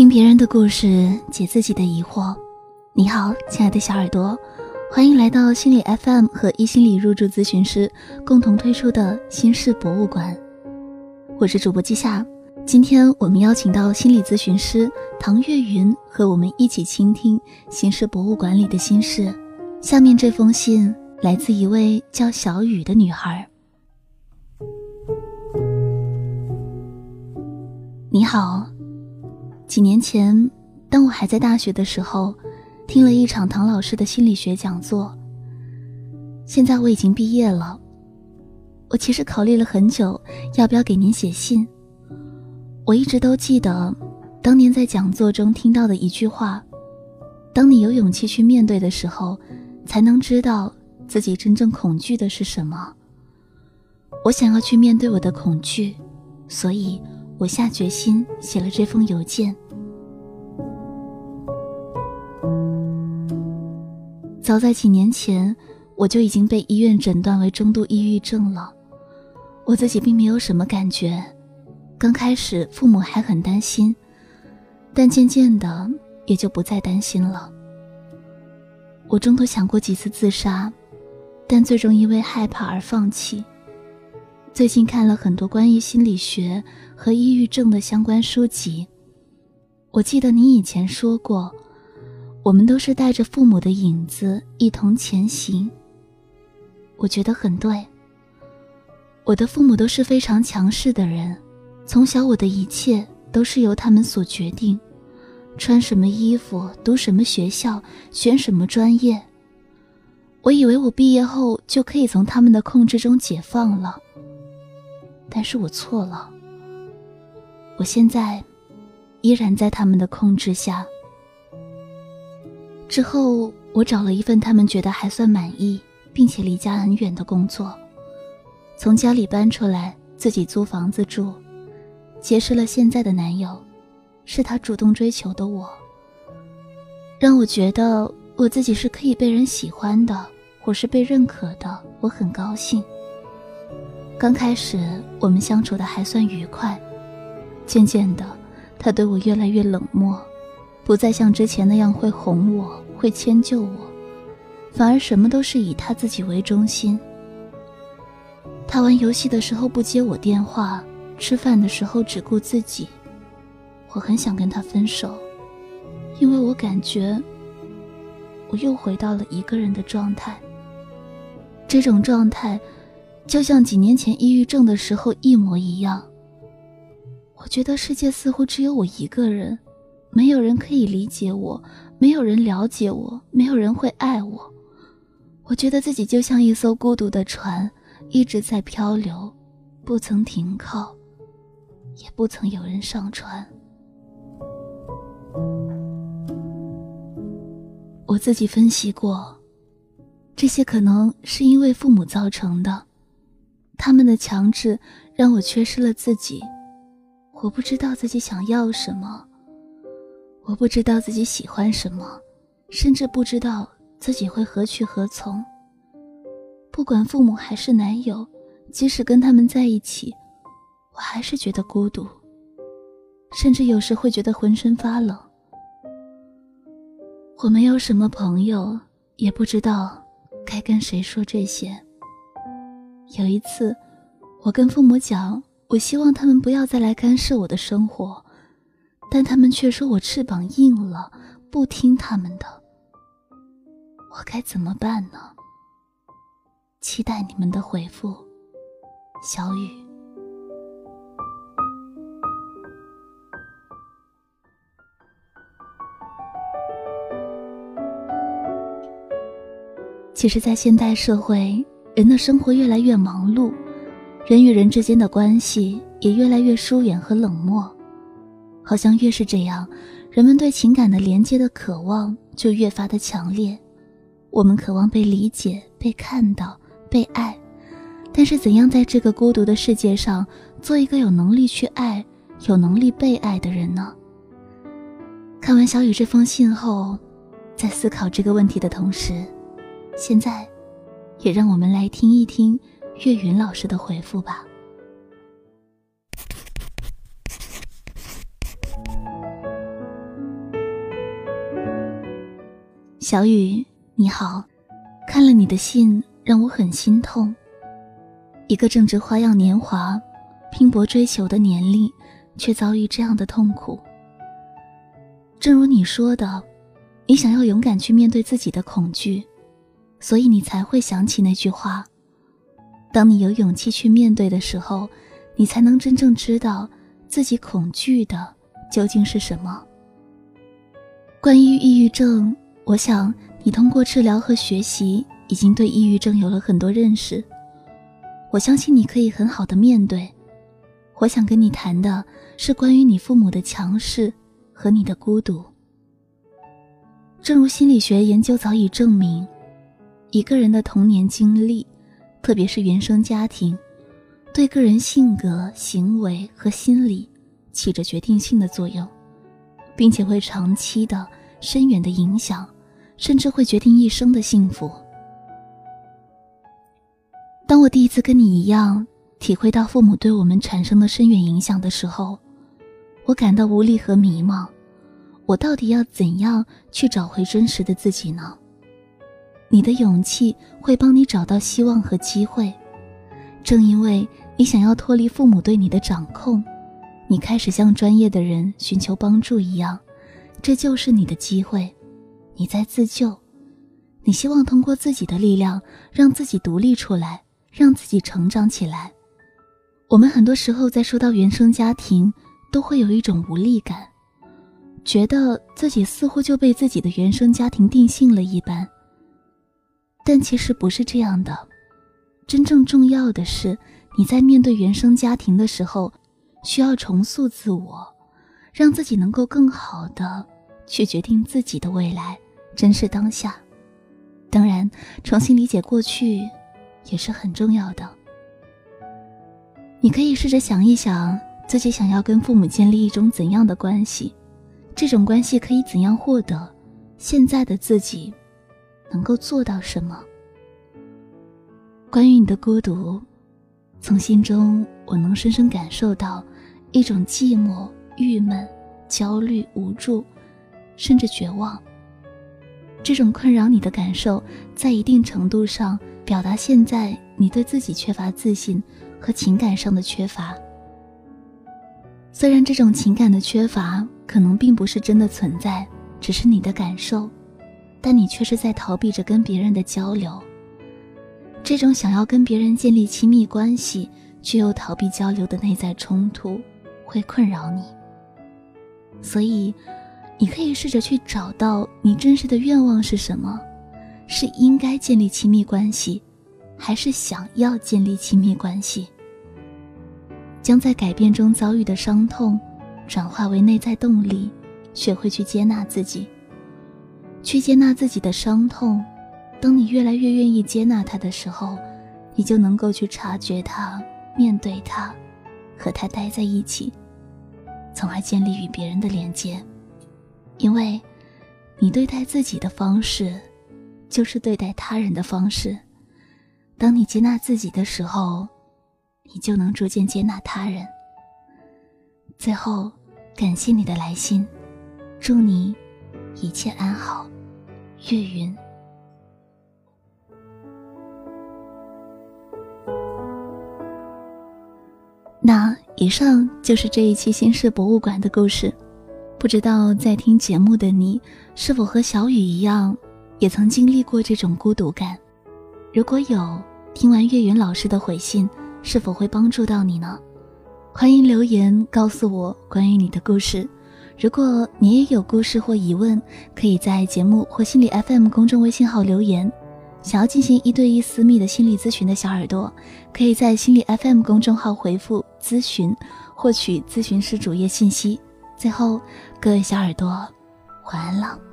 听别人的故事，解自己的疑惑。你好，亲爱的小耳朵，欢迎来到心理 FM 和一心理入住咨询师共同推出的心事博物馆。我是主播季夏，今天我们邀请到心理咨询师唐月云和我们一起倾听心事博物馆里的心事。下面这封信来自一位叫小雨的女孩。你好。几年前，当我还在大学的时候，听了一场唐老师的心理学讲座。现在我已经毕业了，我其实考虑了很久，要不要给您写信。我一直都记得，当年在讲座中听到的一句话：“当你有勇气去面对的时候，才能知道自己真正恐惧的是什么。”我想要去面对我的恐惧，所以。我下决心写了这封邮件。早在几年前，我就已经被医院诊断为中度抑郁症了。我自己并没有什么感觉，刚开始父母还很担心，但渐渐的也就不再担心了。我中途想过几次自杀，但最终因为害怕而放弃。最近看了很多关于心理学和抑郁症的相关书籍。我记得你以前说过，我们都是带着父母的影子一同前行。我觉得很对。我的父母都是非常强势的人，从小我的一切都是由他们所决定，穿什么衣服、读什么学校、选什么专业。我以为我毕业后就可以从他们的控制中解放了。但是我错了。我现在依然在他们的控制下。之后，我找了一份他们觉得还算满意，并且离家很远的工作，从家里搬出来，自己租房子住，结识了现在的男友，是他主动追求的我，让我觉得我自己是可以被人喜欢的，我是被认可的，我很高兴。刚开始我们相处的还算愉快，渐渐的，他对我越来越冷漠，不再像之前那样会哄我、会迁就我，反而什么都是以他自己为中心。他玩游戏的时候不接我电话，吃饭的时候只顾自己。我很想跟他分手，因为我感觉我又回到了一个人的状态。这种状态。就像几年前抑郁症的时候一模一样。我觉得世界似乎只有我一个人，没有人可以理解我，没有人了解我，没有人会爱我。我觉得自己就像一艘孤独的船，一直在漂流，不曾停靠，也不曾有人上船。我自己分析过，这些可能是因为父母造成的。他们的强制让我缺失了自己，我不知道自己想要什么，我不知道自己喜欢什么，甚至不知道自己会何去何从。不管父母还是男友，即使跟他们在一起，我还是觉得孤独，甚至有时会觉得浑身发冷。我没有什么朋友，也不知道该跟谁说这些。有一次，我跟父母讲，我希望他们不要再来干涉我的生活，但他们却说我翅膀硬了，不听他们的。我该怎么办呢？期待你们的回复，小雨。其实，在现代社会。人的生活越来越忙碌，人与人之间的关系也越来越疏远和冷漠，好像越是这样，人们对情感的连接的渴望就越发的强烈。我们渴望被理解、被看到、被爱，但是怎样在这个孤独的世界上做一个有能力去爱、有能力被爱的人呢？看完小雨这封信后，在思考这个问题的同时，现在。也让我们来听一听岳云老师的回复吧。小雨，你好，看了你的信，让我很心痛。一个正值花样年华、拼搏追求的年龄，却遭遇这样的痛苦。正如你说的，你想要勇敢去面对自己的恐惧，所以你才会想起那句话：当你有勇气去面对的时候，你才能真正知道自己恐惧的究竟是什么。关于抑郁症，我想你通过治疗和学习，已经对抑郁症有了很多认识。我相信你可以很好的面对。我想跟你谈的是关于你父母的强势和你的孤独。正如心理学研究早已证明，一个人的童年经历，特别是原生家庭，对个人性格、行为和心理起着决定性的作用。并且会长期的、深远的影响，甚至会决定一生的幸福。当我第一次跟你一样体会到父母对我们产生的深远影响的时候，我感到无力和迷茫。我到底要怎样去找回真实的自己呢？你的勇气会帮你找到希望和机会。正因为你想要脱离父母对你的掌控。你开始向专业的人寻求帮助一样，这就是你的机会。你在自救，你希望通过自己的力量让自己独立出来，让自己成长起来。我们很多时候在说到原生家庭，都会有一种无力感，觉得自己似乎就被自己的原生家庭定性了一般。但其实不是这样的，真正重要的是你在面对原生家庭的时候。需要重塑自我，让自己能够更好的去决定自己的未来，珍视当下。当然，重新理解过去也是很重要的。你可以试着想一想，自己想要跟父母建立一种怎样的关系，这种关系可以怎样获得？现在的自己能够做到什么？关于你的孤独，从心中我能深深感受到。一种寂寞、郁闷、焦虑、无助，甚至绝望。这种困扰你的感受，在一定程度上表达现在你对自己缺乏自信和情感上的缺乏。虽然这种情感的缺乏可能并不是真的存在，只是你的感受，但你却是在逃避着跟别人的交流。这种想要跟别人建立亲密关系，却又逃避交流的内在冲突。会困扰你，所以你可以试着去找到你真实的愿望是什么，是应该建立亲密关系，还是想要建立亲密关系？将在改变中遭遇的伤痛，转化为内在动力，学会去接纳自己，去接纳自己的伤痛。当你越来越愿意接纳它的时候，你就能够去察觉它，面对它，和它待在一起。从而建立与别人的连接，因为，你对待自己的方式，就是对待他人的方式。当你接纳自己的时候，你就能逐渐接纳他人。最后，感谢你的来信，祝你一切安好，月云。那。以上就是这一期新式博物馆的故事。不知道在听节目的你，是否和小雨一样，也曾经历过这种孤独感？如果有，听完岳云老师的回信，是否会帮助到你呢？欢迎留言告诉我关于你的故事。如果你也有故事或疑问，可以在节目或心理 FM 公众微信号留言。想要进行一对一私密的心理咨询的小耳朵，可以在心理 FM 公众号回复“咨询”，获取咨询师主页信息。最后，各位小耳朵，晚安了。